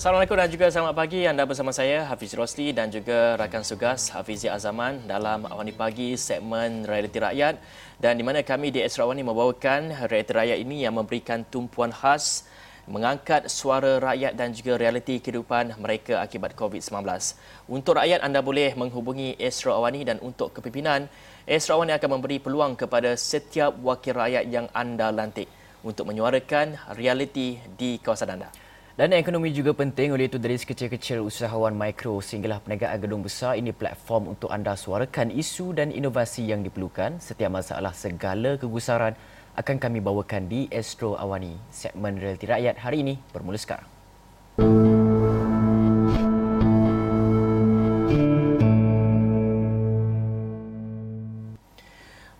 Assalamualaikum dan juga selamat pagi. Anda bersama saya Hafiz Rosli dan juga rakan sugas Hafizi Azaman dalam Awani Pagi segmen Realiti Rakyat dan di mana kami di Esra Awani membawakan Realiti Rakyat ini yang memberikan tumpuan khas mengangkat suara rakyat dan juga realiti kehidupan mereka akibat COVID-19. Untuk rakyat anda boleh menghubungi Esra Awani dan untuk kepimpinan Esra Awani akan memberi peluang kepada setiap wakil rakyat yang anda lantik untuk menyuarakan realiti di kawasan anda. Dan ekonomi juga penting oleh itu dari sekecil-kecil usahawan mikro sehinggalah perniagaan gedung besar ini platform untuk anda suarakan isu dan inovasi yang diperlukan. Setiap masalah segala kegusaran akan kami bawakan di Astro Awani. Segmen Realiti Rakyat hari ini bermula sekarang.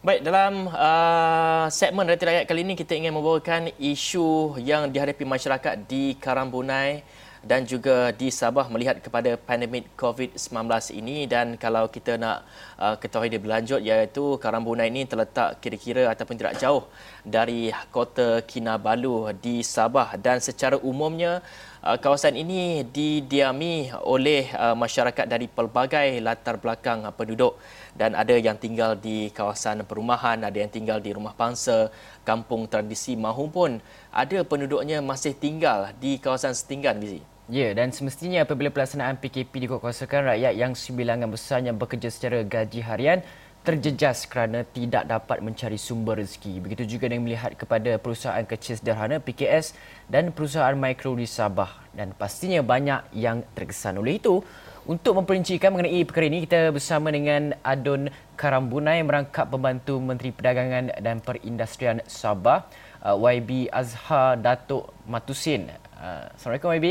Baik, dalam uh, segmen Realiti Rakyat kali ini kita ingin membawakan isu yang dihadapi masyarakat di Karambunai dan juga di Sabah melihat kepada pandemik COVID-19 ini. Dan kalau kita nak uh, ketahui dia berlanjut iaitu Karambunai ini terletak kira-kira ataupun tidak jauh dari kota Kinabalu di Sabah. Dan secara umumnya Uh, kawasan ini didiami oleh uh, masyarakat dari pelbagai latar belakang uh, penduduk dan ada yang tinggal di kawasan perumahan, ada yang tinggal di rumah bangsa, kampung tradisi mahupun ada penduduknya masih tinggal di kawasan setinggan Bizi. Ya, dan semestinya apabila pelaksanaan PKP dikuatkuasakan rakyat yang sembilangan besarnya bekerja secara gaji harian terjejas kerana tidak dapat mencari sumber rezeki. Begitu juga dengan melihat kepada perusahaan kecil sederhana PKS dan perusahaan mikro di Sabah dan pastinya banyak yang terkesan oleh itu. Untuk memperincikan mengenai perkara ini, kita bersama dengan Adun Karambunai merangkap pembantu Menteri Perdagangan dan Perindustrian Sabah, uh, YB Azhar Datuk Matusin. Uh, Assalamualaikum YB.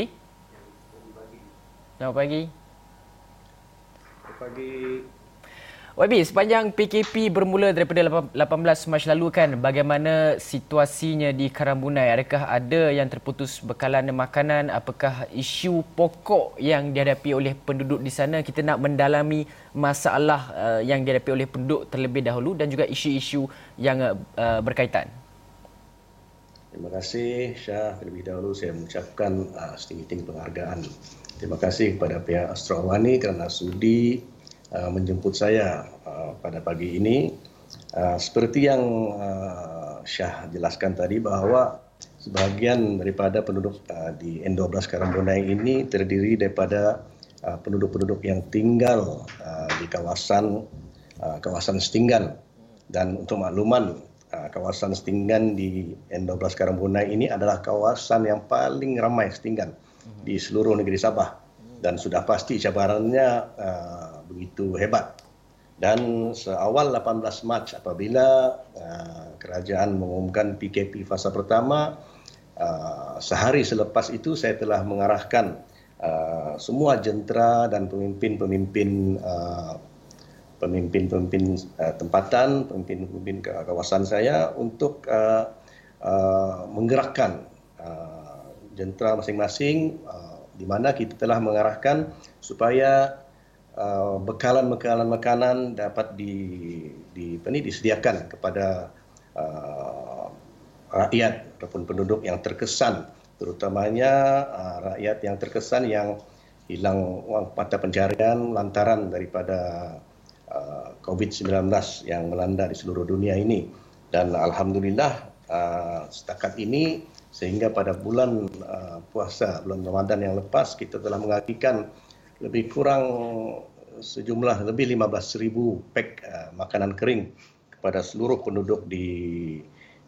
Selamat pagi. Selamat pagi. YB, sepanjang PKP bermula daripada 18 Mac lalu kan, bagaimana situasinya di Karambunai? Adakah ada yang terputus bekalan makanan? Apakah isu pokok yang dihadapi oleh penduduk di sana? Kita nak mendalami masalah uh, yang dihadapi oleh penduduk terlebih dahulu dan juga isu-isu yang uh, berkaitan. Terima kasih Syah. Terlebih dahulu saya mengucapkan uh, setinggi-tinggi penghargaan. Terima kasih kepada pihak Astrawani kerana sudi Uh, menjemput saya uh, pada pagi ini. Uh, seperti yang Syah jelaskan tadi bahawa sebahagian daripada penduduk di N12 Karambunai ini terdiri daripada penduduk-penduduk yang tinggal di kawasan kawasan Setinggan dan untuk makluman kawasan Setinggan di N12 Karambunai ini adalah kawasan yang paling ramai Setinggan di seluruh negeri Sabah dan sudah pasti cabarannya begitu hebat. Dan seawal 18 Mac apabila uh, kerajaan mengumumkan PKP fasa pertama, uh, sehari selepas itu saya telah mengarahkan uh, semua jentera dan pemimpin-pemimpin uh, pemimpin-pemimpin uh, tempatan, pemimpin-pemimpin kawasan saya untuk uh, uh, menggerakkan uh, jentera masing-masing uh, di mana kita telah mengarahkan supaya Uh, bekalan-bekalan makanan dapat di di apa ni disediakan kepada uh, rakyat ataupun penduduk yang terkesan. Terutamanya uh, rakyat yang terkesan yang hilang wang mata pencarian lantaran daripada uh, COVID-19 yang melanda di seluruh dunia ini. Dan alhamdulillah uh, setakat ini sehingga pada bulan uh, puasa bulan Ramadan yang lepas kita telah mengakikan lebih kurang sejumlah lebih 15,000 pek uh, makanan kering kepada seluruh penduduk di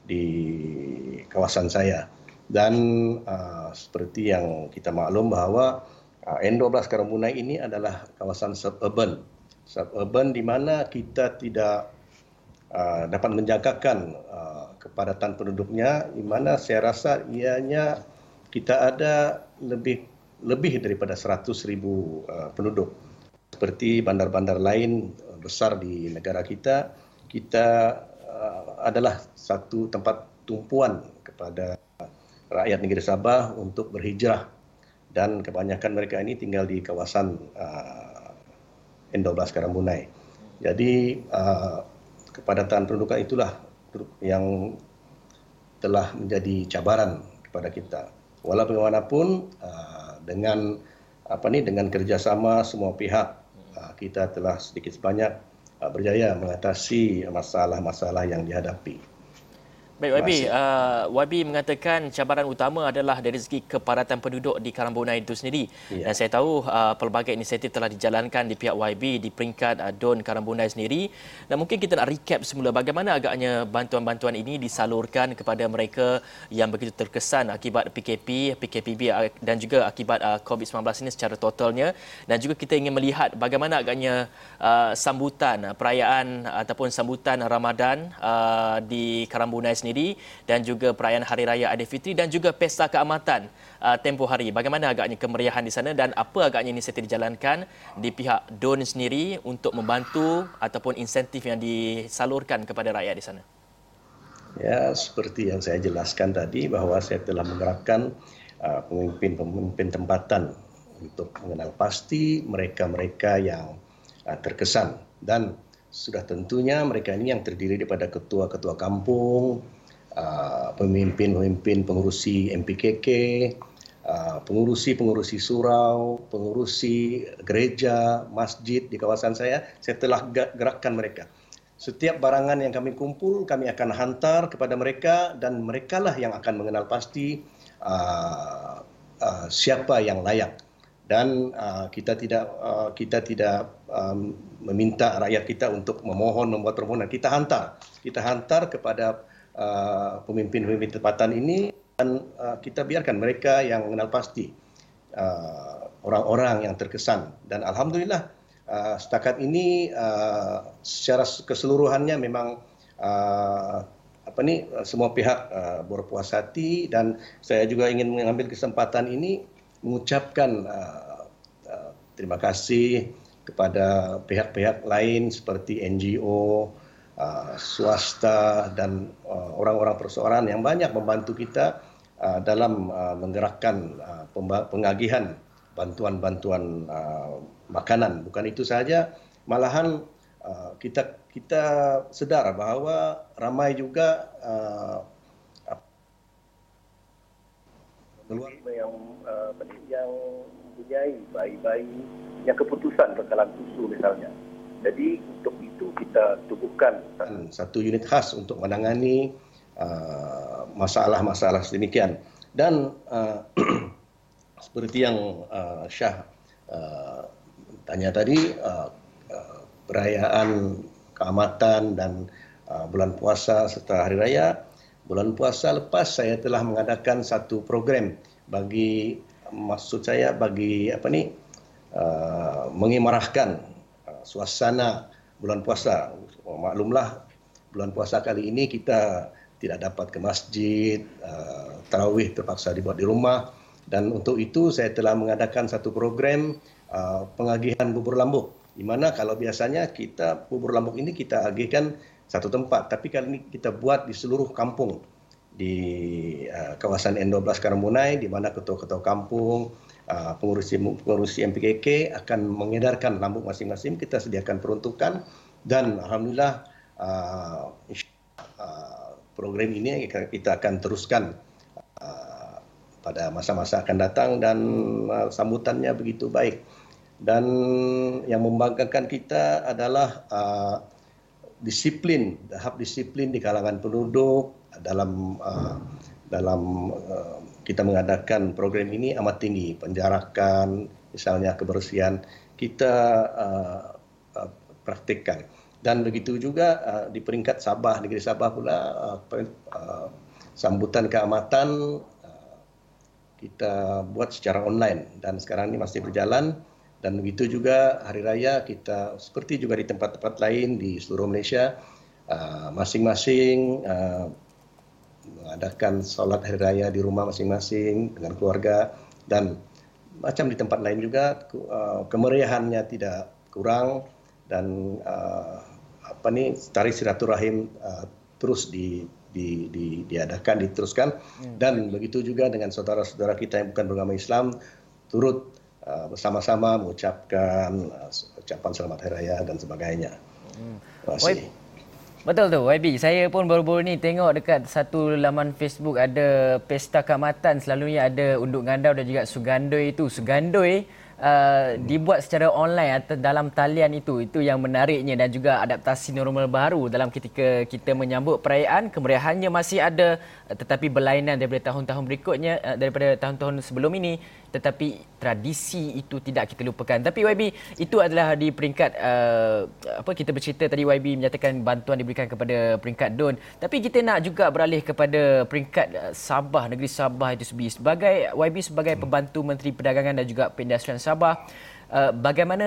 di kawasan saya. Dan uh, seperti yang kita maklum bahawa uh, N12 Karamunai ini adalah kawasan suburban. Suburban di mana kita tidak uh, dapat menjangkakan uh, kepadatan penduduknya di mana saya rasa ianya kita ada lebih lebih daripada 100,000 uh, penduduk. Seperti bandar-bandar lain uh, besar di negara kita, kita uh, adalah satu tempat tumpuan kepada rakyat negeri Sabah untuk berhijrah dan kebanyakan mereka ini tinggal di kawasan uh, N12 Karambunai. Jadi uh, kepadatan penduduk itulah yang telah menjadi cabaran kepada kita. Walaupun uh, dengan apa ni dengan kerjasama semua pihak kita telah sedikit sebanyak berjaya mengatasi masalah-masalah yang dihadapi. Baik YB, uh, YB mengatakan cabaran utama adalah dari segi kepadatan penduduk di Karambunai itu sendiri. Ya. Dan saya tahu uh, pelbagai inisiatif telah dijalankan di pihak YB di peringkat uh, DON Karambunai sendiri. Dan mungkin kita nak recap semula bagaimana agaknya bantuan-bantuan ini disalurkan kepada mereka yang begitu terkesan akibat PKP, PKPB uh, dan juga akibat uh, COVID-19 ini secara totalnya. Dan juga kita ingin melihat bagaimana agaknya uh, sambutan uh, perayaan uh, ataupun sambutan Ramadan uh, di Karambunai sendiri sendiri dan juga perayaan Hari Raya Aidilfitri dan juga Pesta Keamatan uh, tempoh hari. Bagaimana agaknya kemeriahan di sana dan apa agaknya inisiatif dijalankan di pihak DON sendiri untuk membantu ataupun insentif yang disalurkan kepada rakyat di sana? Ya, seperti yang saya jelaskan tadi bahawa saya telah menggerakkan uh, pemimpin-pemimpin tempatan untuk mengenal pasti mereka-mereka yang uh, terkesan dan sudah tentunya mereka ini yang terdiri daripada ketua-ketua kampung, Uh, pemimpin-pemimpin pengurusi MPKK, uh, pengurusi-pengurusi surau, pengurusi gereja, masjid di kawasan saya, saya telah gerakkan mereka. Setiap barangan yang kami kumpul, kami akan hantar kepada mereka dan merekalah yang akan mengenal pasti uh, uh, siapa yang layak. Dan uh, kita tidak uh, kita tidak um, meminta rakyat kita untuk memohon membuat permohonan. Kita hantar, kita hantar kepada Uh, pemimpin-pemimpin tempatan ini dan uh, kita biarkan mereka yang mengenal pasti uh, orang-orang yang terkesan. Dan alhamdulillah uh, setakat ini uh, secara keseluruhannya memang uh, apa ni semua pihak uh, berpuas hati. Dan saya juga ingin mengambil kesempatan ini mengucapkan uh, uh, terima kasih kepada pihak-pihak lain seperti NGO Uh, swasta dan uh, orang-orang perseorangan yang banyak membantu kita uh, dalam menggerakkan pengagihan bantuan-bantuan makanan. Bukan itu saja, malahan kita kita sedar bahawa ramai juga keluarga yang yang mempunyai bayi-bayi yang keputusan bekalan susu misalnya. Jadi untuk itu kita tubuhkan satu unit khas untuk menangani uh, masalah-masalah sedemikian. Dan uh, seperti yang uh, Syah uh, tanya tadi, uh, uh, perayaan keamatan dan uh, bulan puasa serta hari raya, bulan puasa lepas saya telah mengadakan satu program bagi maksud saya bagi apa ni uh, mengimarahkan suasana bulan puasa. Oh, maklumlah bulan puasa kali ini kita tidak dapat ke masjid, uh, tarawih terpaksa dibuat di rumah. Dan untuk itu saya telah mengadakan satu program uh, pengagihan bubur lambuk. Di mana kalau biasanya kita bubur lambuk ini kita agihkan satu tempat. Tapi kali ini kita buat di seluruh kampung. Di uh, kawasan N12 Karamunai di mana ketua-ketua kampung pengurusi pengurusi MPKK akan mengedarkan lambuk masing-masing. Kita sediakan peruntukan dan alhamdulillah uh, program ini kita akan teruskan uh, pada masa-masa akan datang dan uh, sambutannya begitu baik. Dan yang membanggakan kita adalah uh, disiplin tahap disiplin di kalangan penduduk dalam uh, dalam uh, kita mengadakan program ini amat tinggi. Penjarakan misalnya kebersihan kita uh, uh, praktikkan. Dan begitu juga uh, di peringkat Sabah negeri Sabah pula uh, uh, sambutan keamatan uh, kita buat secara online. Dan sekarang ini masih berjalan. Dan begitu juga hari raya kita seperti juga di tempat-tempat lain di seluruh Malaysia uh, masing-masing uh, mengadakan solat hari raya di rumah masing-masing dengan keluarga dan macam di tempat lain juga uh, kemeriahannya tidak kurang dan uh, apa ni tari silaturahim uh, terus di, di, di, diadakan diteruskan hmm. dan begitu juga dengan saudara-saudara kita yang bukan beragama Islam turut uh, bersama-sama mengucapkan uh, ucapan selamat hari raya dan sebagainya. Hmm. Terima kasih. Betul tu YB. Saya pun baru-baru ni tengok dekat satu laman Facebook ada pesta kamatan selalunya ada unduk ngandau dan juga sugandoi itu. Sugandoi uh, dibuat secara online atau dalam talian itu. Itu yang menariknya dan juga adaptasi normal baru dalam ketika kita menyambut perayaan. Kemeriahannya masih ada tetapi berlainan daripada tahun-tahun berikutnya uh, daripada tahun-tahun sebelum ini tetapi tradisi itu tidak kita lupakan. Tapi YB itu adalah di peringkat uh, apa kita bercerita tadi YB menyatakan bantuan diberikan kepada peringkat DUN. Tapi kita nak juga beralih kepada peringkat uh, Sabah, negeri Sabah itu sendiri. Sebagai YB sebagai pembantu Menteri Perdagangan dan juga Perindustrian Sabah, Uh, bagaimana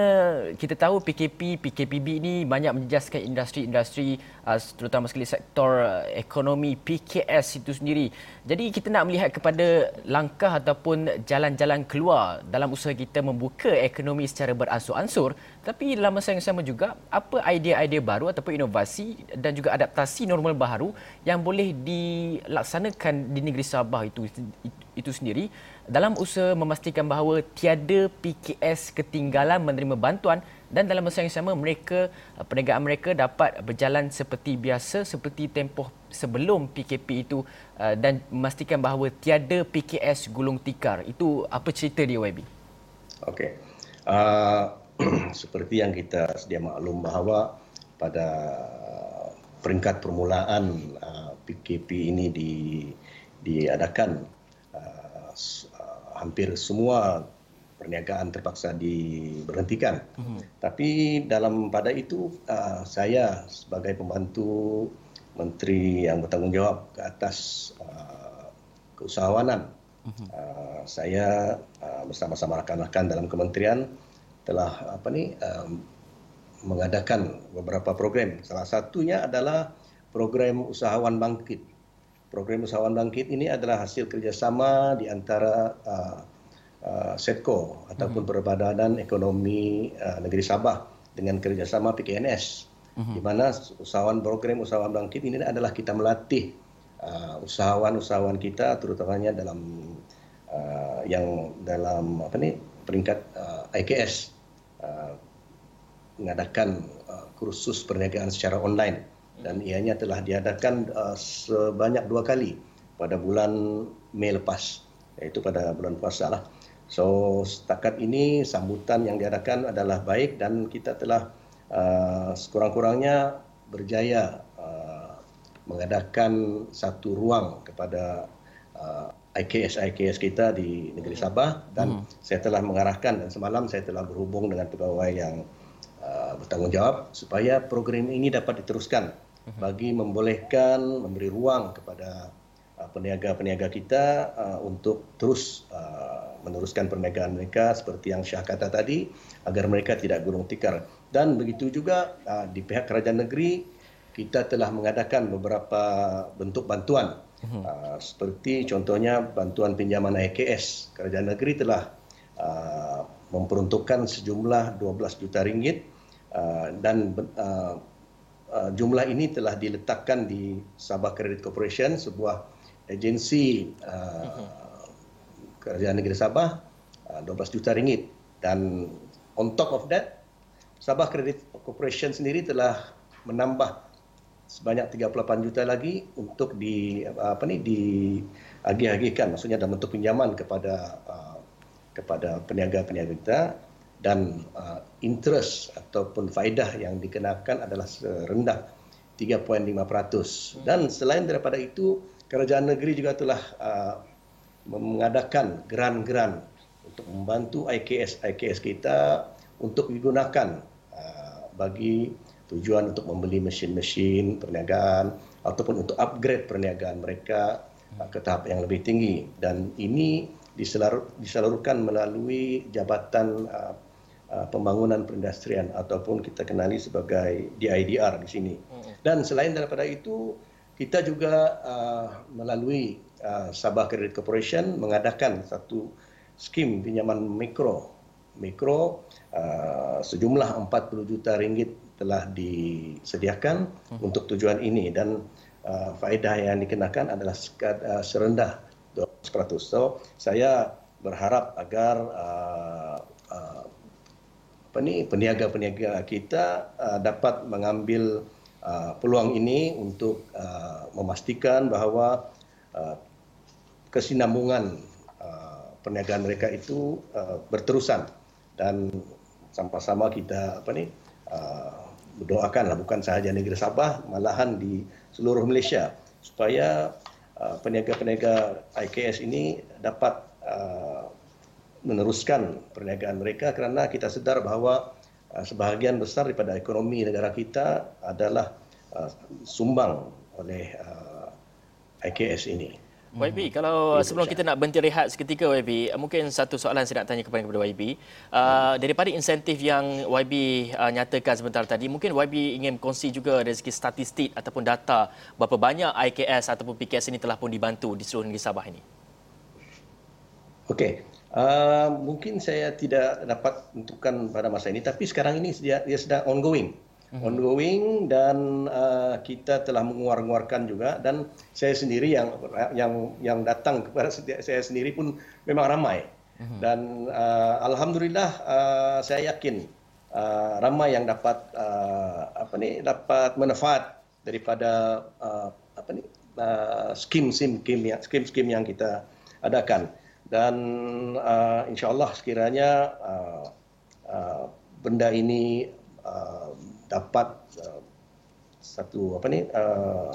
kita tahu PKP PKPB ini banyak menjejaskan industri-industri uh, terutama sekali sektor uh, ekonomi PKS itu sendiri. Jadi kita nak melihat kepada langkah ataupun jalan-jalan keluar dalam usaha kita membuka ekonomi secara beransur-ansur tapi dalam masa yang sama juga apa idea-idea baru ataupun inovasi dan juga adaptasi normal baru yang boleh dilaksanakan di negeri Sabah itu itu sendiri dalam usaha memastikan bahawa tiada PKS ketinggalan menerima bantuan dan dalam masa yang sama mereka perniagaan mereka dapat berjalan seperti biasa seperti tempoh sebelum PKP itu uh, dan memastikan bahawa tiada PKS gulung tikar. Itu apa cerita dia YB Okey. Uh, seperti yang kita sedia maklum bahawa pada peringkat permulaan uh, PKP ini di diadakan hampir semua perniagaan terpaksa diberhentikan. Mm-hmm. Tapi dalam pada itu uh, saya sebagai pembantu menteri yang bertanggungjawab ke atas uh, keusahawanan, mm-hmm. uh, saya uh, bersama-sama rakan-rakan dalam kementerian telah apa ni um, mengadakan beberapa program. Salah satunya adalah program usahawan bangkit program usahawan bangkit ini adalah hasil kerjasama di antara uh, uh, SETCO ataupun hmm. Perbadanan Ekonomi uh, Negeri Sabah dengan kerjasama PKNS hmm. di mana usahawan program usahawan bangkit ini adalah kita melatih uh, usahawan-usahawan kita terutamanya dalam uh, yang dalam apa ni peringkat uh, IKS uh, mengadakan uh, kursus perniagaan secara online dan ianya telah diadakan uh, sebanyak dua kali pada bulan Mei lepas iaitu pada bulan puasa lah. So setakat ini sambutan yang diadakan adalah baik dan kita telah uh, sekurang-kurangnya berjaya uh, mengadakan satu ruang kepada uh, IKS IKS kita di negeri Sabah dan hmm. saya telah mengarahkan dan semalam saya telah berhubung dengan pegawai yang uh, bertanggungjawab supaya program ini dapat diteruskan Mhm. bagi membolehkan memberi ruang kepada uh, peniaga-peniaga kita uh, untuk terus uh, meneruskan perniagaan mereka seperti yang Syah kata tadi agar mereka tidak gulung tikar. Dan begitu juga uh, di pihak kerajaan negeri kita telah mengadakan beberapa bentuk bantuan. Uh, seperti contohnya bantuan pinjaman IKS kerajaan negeri telah uh, memperuntukkan sejumlah 12 juta ringgit. Uh, dan uh, Uh, jumlah ini telah diletakkan di Sabah Credit Corporation, sebuah agensi uh, kerajaan negeri Sabah, uh, 12 juta ringgit. Dan on top of that, Sabah Credit Corporation sendiri telah menambah sebanyak 38 juta lagi untuk di apa ni di agih-agihkan maksudnya dalam bentuk pinjaman kepada uh, kepada peniaga-peniaga kita dan uh, interest ataupun faedah yang dikenakan adalah serendah 3.5%. Dan selain daripada itu, kerajaan negeri juga telah uh, mengadakan geran-geran untuk membantu IKS IKS kita untuk digunakan uh, bagi tujuan untuk membeli mesin-mesin perniagaan ataupun untuk upgrade perniagaan mereka uh, ke tahap yang lebih tinggi dan ini disalurkan melalui jabatan uh, Uh, pembangunan perindustrian ataupun kita kenali sebagai DIDR di sini. Dan selain daripada itu, kita juga uh, melalui uh, Sabah Credit Corporation mengadakan satu skim pinjaman mikro. Mikro uh, sejumlah 40 juta ringgit telah disediakan hmm. untuk tujuan ini dan uh, faedah yang dikenakan adalah uh, serendah 12%. So, saya berharap agar uh, uh, apa ni peniaga-peniaga kita uh, dapat mengambil uh, peluang ini untuk uh, memastikan bahawa uh, kesinambungan uh, perniagaan mereka itu uh, berterusan dan sama-sama kita apa ni uh, berdoakanlah bukan sahaja negeri Sabah malahan di seluruh Malaysia supaya uh, peniaga-peniaga IKS ini dapat uh, meneruskan perniagaan mereka kerana kita sedar bahawa uh, sebahagian besar daripada ekonomi negara kita adalah uh, sumbang oleh uh, IKS ini. YB, hmm. kalau sebelum kita nak berhenti rehat seketika YB, mungkin satu soalan saya nak tanya kepada kepada YB. Uh, daripada insentif yang YB uh, nyatakan sebentar tadi, mungkin YB ingin kongsi juga dari segi statistik ataupun data berapa banyak IKS ataupun PKS ini telah pun dibantu di seluruh negeri Sabah ini. Okey. Uh, mungkin saya tidak dapat tentukan pada masa ini tapi sekarang ini dia, dia sedang ongoing hmm. ongoing dan uh, kita telah mengeluarkan juga dan saya sendiri yang yang yang datang kepada saya sendiri pun memang ramai hmm. dan uh, alhamdulillah uh, saya yakin uh, ramai yang dapat uh, apa ni dapat manfaat daripada uh, apa ni uh, skim-skim yang skim-skim yang kita adakan dan uh, insyaallah sekiranya uh, uh, benda ini uh, dapat uh, satu apa ni uh,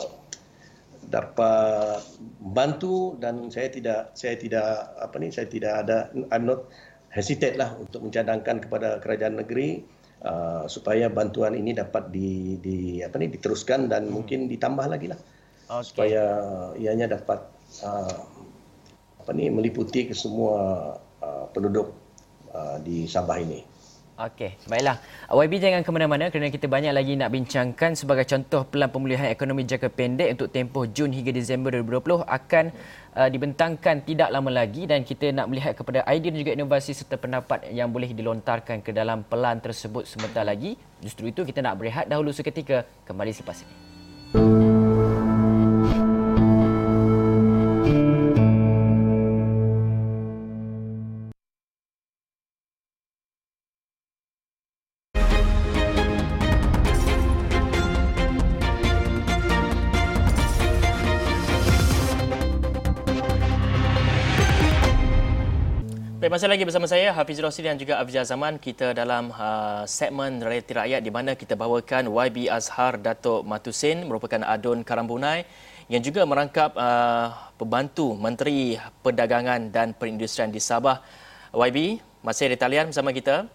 dapat bantu dan saya tidak saya tidak apa ni saya tidak ada I'm not hesitate lah untuk mencadangkan kepada kerajaan negeri uh, supaya bantuan ini dapat di, di apa ni diteruskan dan hmm. mungkin ditambah lagi lah okay. supaya ianya dapat uh, apa ni meliputi ke semua uh, penduduk uh, di Sabah ini. Okey, baiklah. YB jangan ke mana-mana kerana kita banyak lagi nak bincangkan sebagai contoh pelan pemulihan ekonomi jangka pendek untuk tempoh Jun hingga Disember 2020 akan uh, dibentangkan tidak lama lagi dan kita nak melihat kepada idea dan juga inovasi serta pendapat yang boleh dilontarkan ke dalam pelan tersebut sebentar lagi. Justru itu kita nak berehat dahulu seketika kembali selepas ini. Baik, masih lagi bersama saya Hafiz Rosli dan juga Afizah Zaman kita dalam uh, segmen Realiti Rakyat di mana kita bawakan YB Azhar Datuk Matusin merupakan adun Karambunai yang juga merangkap uh, pembantu Menteri Perdagangan dan Perindustrian di Sabah. YB, masih ada talian bersama kita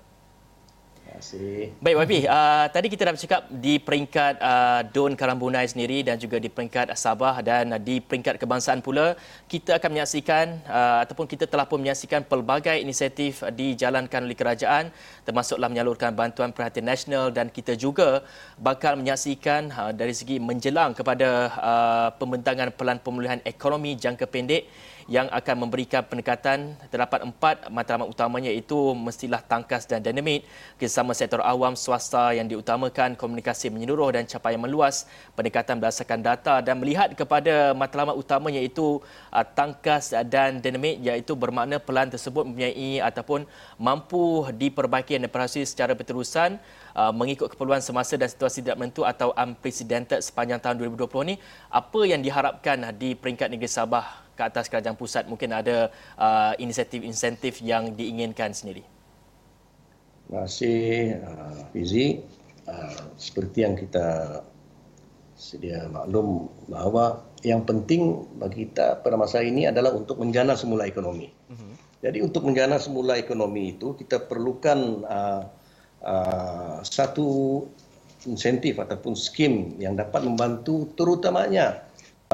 kasih. Baik, YB. Uh, tadi kita dah bercakap di peringkat uh, Don Karambunai sendiri dan juga di peringkat Sabah dan uh, di peringkat kebangsaan pula, kita akan menyaksikan uh, ataupun kita telah pun menyaksikan pelbagai inisiatif dijalankan oleh kerajaan termasuklah menyalurkan bantuan perhatian nasional dan kita juga bakal menyaksikan uh, dari segi menjelang kepada uh, pembentangan pelan pemulihan ekonomi jangka pendek yang akan memberikan pendekatan terdapat empat matlamat utamanya iaitu mestilah tangkas dan dinamit kerjasama sektor awam swasta yang diutamakan komunikasi menyeluruh dan capaian meluas pendekatan berdasarkan data dan melihat kepada matlamat utamanya iaitu uh, tangkas dan dinamit iaitu bermakna pelan tersebut mempunyai ataupun mampu diperbaiki dan diperhasui secara berterusan uh, mengikut keperluan semasa dan situasi tidak menentu atau unprecedented sepanjang tahun 2020 ini apa yang diharapkan di peringkat negeri Sabah ke atas kerajaan pusat mungkin ada uh, insentif-insentif yang diinginkan sendiri. Terima kasih uh, Fizi. Uh, seperti yang kita sedia maklum bahawa yang penting bagi kita pada masa ini adalah untuk menjana semula ekonomi. Uh-huh. Jadi untuk menjana semula ekonomi itu kita perlukan uh, uh, satu insentif ataupun skim yang dapat membantu terutamanya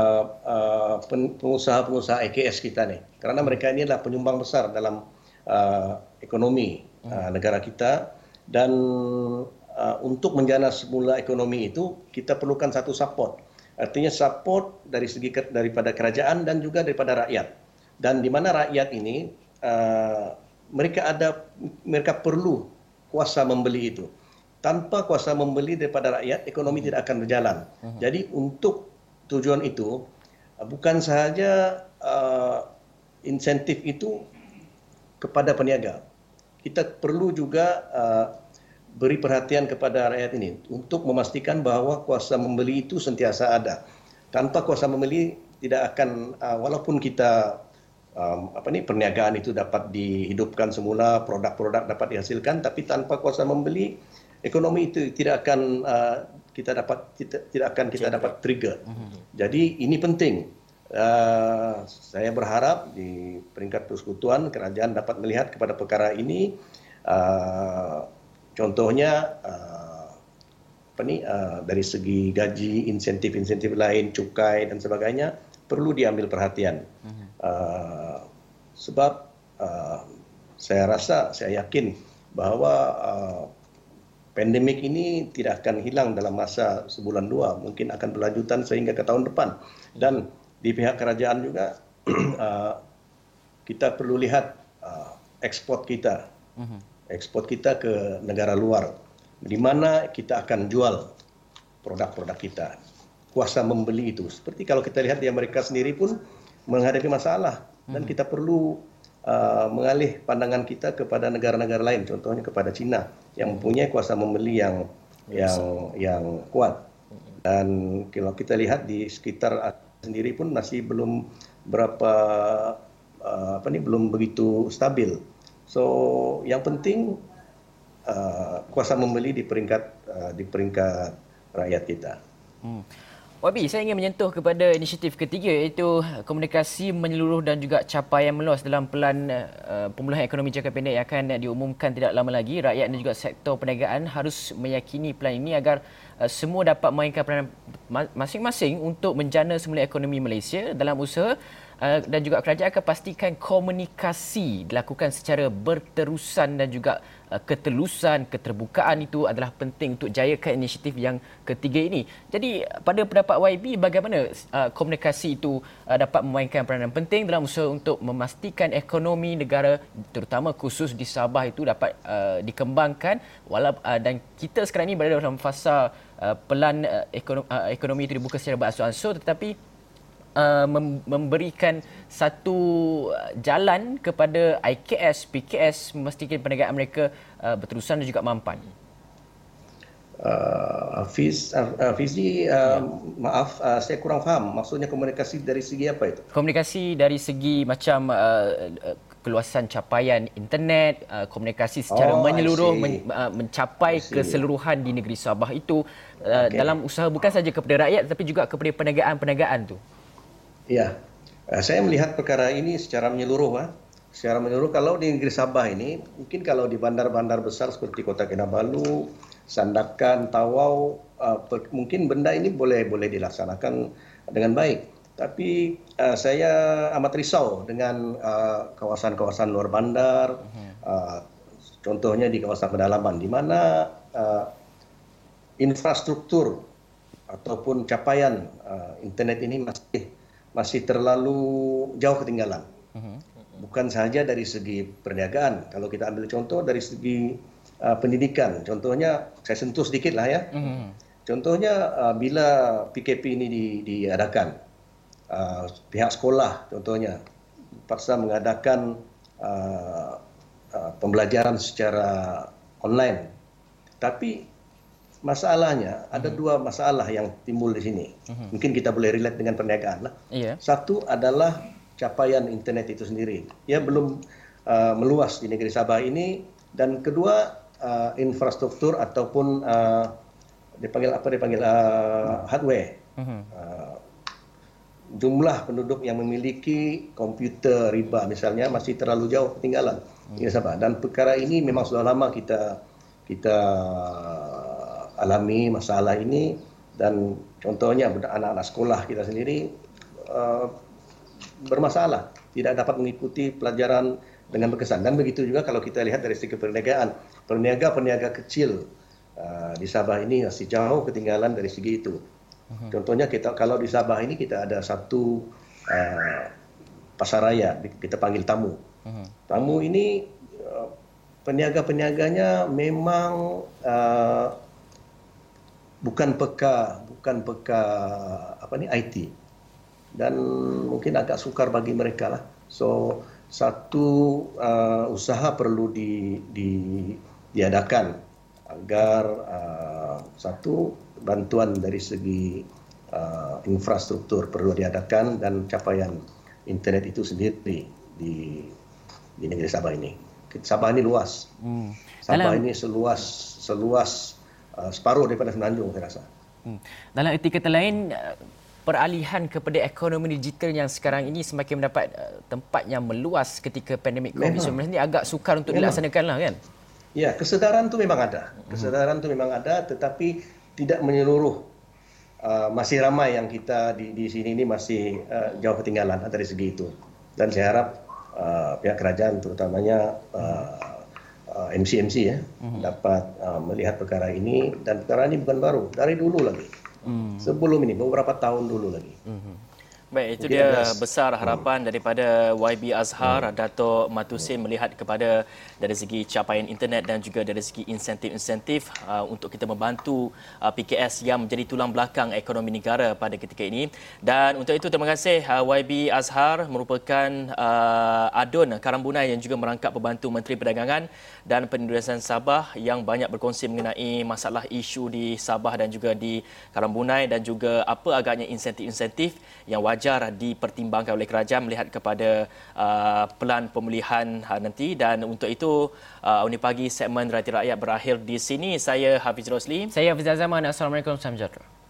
Uh, uh, pengusaha-pengusaha IKS kita ni. Kerana mereka ini adalah penyumbang besar dalam uh, ekonomi uh, negara kita. Dan uh, untuk menjana semula ekonomi itu kita perlukan satu support. Artinya support dari segi daripada kerajaan dan juga daripada rakyat. Dan di mana rakyat ini uh, mereka ada mereka perlu kuasa membeli itu. Tanpa kuasa membeli daripada rakyat ekonomi tidak akan berjalan. Uh-huh. jadi untuk tujuan itu uh, bukan sahaja uh, insentif itu kepada peniaga. Kita perlu juga uh, beri perhatian kepada rakyat ini untuk memastikan bahawa kuasa membeli itu sentiasa ada. Tanpa kuasa membeli tidak akan uh, walaupun kita um, apa ni perniagaan itu dapat dihidupkan semula, produk-produk dapat dihasilkan tapi tanpa kuasa membeli ekonomi itu tidak akan uh, kita dapat tidak, tidak akan kita dapat trigger. Mhm. Jadi ini penting. Uh, saya berharap di peringkat persekutuan kerajaan dapat melihat kepada perkara ini uh, contohnya uh, apa ni uh, dari segi gaji insentif-insentif lain cukai dan sebagainya perlu diambil perhatian uh, sebab uh, saya rasa saya yakin bahawa uh, pandemik ini tidak akan hilang dalam masa sebulan dua, mungkin akan berlanjutan sehingga ke tahun depan. Dan di pihak kerajaan juga uh, kita perlu lihat uh, ekspor kita, mhm. ekspor kita ke negara luar, di mana kita akan jual produk-produk kita. Kuasa membeli itu, seperti kalau kita lihat di Amerika sendiri pun menghadapi masalah dan mhm. kita perlu uh, mengalih pandangan kita kepada negara-negara lain, contohnya kepada China yang mempunyai kuasa membeli yang yang yang kuat. Dan kalau kita lihat di sekitar sendiri pun masih belum berapa uh, apa ni belum begitu stabil. So yang penting uh, kuasa membeli di peringkat uh, di peringkat rakyat kita. Hmm. Wabi, saya ingin menyentuh kepada inisiatif ketiga iaitu komunikasi menyeluruh dan juga capaian meluas dalam pelan uh, pemulihan ekonomi jangka pendek yang akan diumumkan tidak lama lagi. Rakyat dan juga sektor perniagaan harus meyakini pelan ini agar uh, semua dapat memainkan peranan masing-masing untuk menjana semula ekonomi Malaysia dalam usaha dan juga kerajaan akan pastikan komunikasi dilakukan secara berterusan dan juga ketelusan, keterbukaan itu adalah penting untuk jayakan inisiatif yang ketiga ini. Jadi pada pendapat YB bagaimana uh, komunikasi itu uh, dapat memainkan peranan penting dalam usaha untuk memastikan ekonomi negara terutama khusus di Sabah itu dapat dikembangkan dan kita sekarang ini berada dalam fasa pelan ekonomi, ekonomi itu dibuka secara beransur-ansur tetapi Uh, memberikan satu uh, jalan kepada IKS, PKS memastikan perniagaan mereka uh, berterusan dan juga mampan. Uh, Fiz, uh, Fizi, uh, ya. maaf, uh, saya kurang faham. Maksudnya komunikasi dari segi apa itu? Komunikasi dari segi macam uh, keluasan capaian internet, uh, komunikasi secara oh, menyeluruh men, uh, mencapai keseluruhan di negeri Sabah itu uh, okay. dalam usaha bukan saja kepada rakyat tapi juga kepada perniagaan-perniagaan tu. Ya, saya melihat perkara ini secara menyeluruh. Ha? Secara menyeluruh, kalau di negeri Sabah ini, mungkin kalau di bandar-bandar besar seperti Kota Kinabalu, Sandakan, Tawau, uh, mungkin benda ini boleh boleh dilaksanakan dengan baik. Tapi uh, saya amat risau dengan kawasan-kawasan uh, luar bandar, uh, contohnya di kawasan pedalaman, di mana uh, infrastruktur ataupun capaian uh, internet ini masih masih terlalu jauh ketinggalan. Mhm. Bukan saja dari segi perniagaan. Kalau kita ambil contoh dari segi uh, pendidikan, contohnya saya sentuh sedikit lah ya. Mhm. Contohnya uh, bila PKP ini di, diadakan, uh, pihak sekolah contohnya paksa mengadakan uh, uh, pembelajaran secara online. Tapi masalahnya ada hmm. dua masalah yang timbul di sini. Hmm. Mungkin kita boleh relate dengan perniagaan lah. Yeah. Satu adalah capaian internet itu sendiri. Ya belum uh, meluas di negeri Sabah ini dan kedua uh, infrastruktur ataupun uh, dipanggil apa dipanggil uh, hardware. Hmm. Uh, jumlah penduduk yang memiliki komputer riba misalnya masih terlalu jauh ketinggalan hmm. di Sabah dan perkara ini memang sudah lama kita kita alami masalah ini dan contohnya anak-anak sekolah kita sendiri uh, bermasalah tidak dapat mengikuti pelajaran dengan berkesan dan begitu juga kalau kita lihat dari segi perniagaan perniaga-perniaga kecil uh, di Sabah ini masih jauh ketinggalan dari segi itu uh-huh. contohnya kita kalau di Sabah ini kita ada satu uh, pasar raya kita panggil tamu uh-huh. tamu ini uh, peniaga-peniaganya memang uh, bukan peka bukan peka apa ni IT dan mungkin agak sukar bagi mereka lah so satu uh, usaha perlu di, di diadakan agar uh, satu bantuan dari segi uh, infrastruktur perlu diadakan dan capaian internet itu sendiri di di negeri Sabah ini. Sabah ini luas. Hmm. Sabah Dalam... ini seluas seluas uh, separuh daripada Semenanjung saya rasa. Hmm. Dalam erti kata lain uh, peralihan kepada ekonomi digital yang sekarang ini semakin mendapat uh, tempat yang meluas ketika pandemik COVID-19 ini agak sukar untuk memang. dilaksanakan lah kan? Ya, kesedaran tu memang ada. Hmm. Kesedaran tu memang ada tetapi tidak menyeluruh. Uh, masih ramai yang kita di, di sini ini masih uh, jauh ketinggalan dari segi itu. Dan saya harap uh, pihak kerajaan terutamanya uh, uh, MC-MC ya hmm. dapat uh, melihat perkara ini dan perkara ini bukan baru dari dulu lagi. Hmm. Sebelum ini beberapa tahun dulu lagi. Hmm. Baik, itu Mungkin dia besar harapan hmm. daripada YB Azhar, hmm. Dato' Matusin hmm. melihat kepada dari segi capaian internet dan juga dari segi insentif-insentif uh, untuk kita membantu uh, PKS yang menjadi tulang belakang ekonomi negara pada ketika ini. Dan untuk itu terima kasih uh, YB Azhar merupakan uh, adun Karambunai yang juga merangkap pembantu Menteri Perdagangan dan Pendudukan Sabah yang banyak berkongsi mengenai masalah isu di Sabah dan juga di Karambunai dan juga apa agaknya insentif-insentif yang wajib wajar dipertimbangkan oleh kerajaan melihat kepada uh, pelan pemulihan uh, nanti. Dan untuk itu uh, Uni Pagi segmen Rakyat Rakyat berakhir di sini. Saya Hafiz Rosli. Saya Hafiz Azaman Assalamualaikum. Samjadra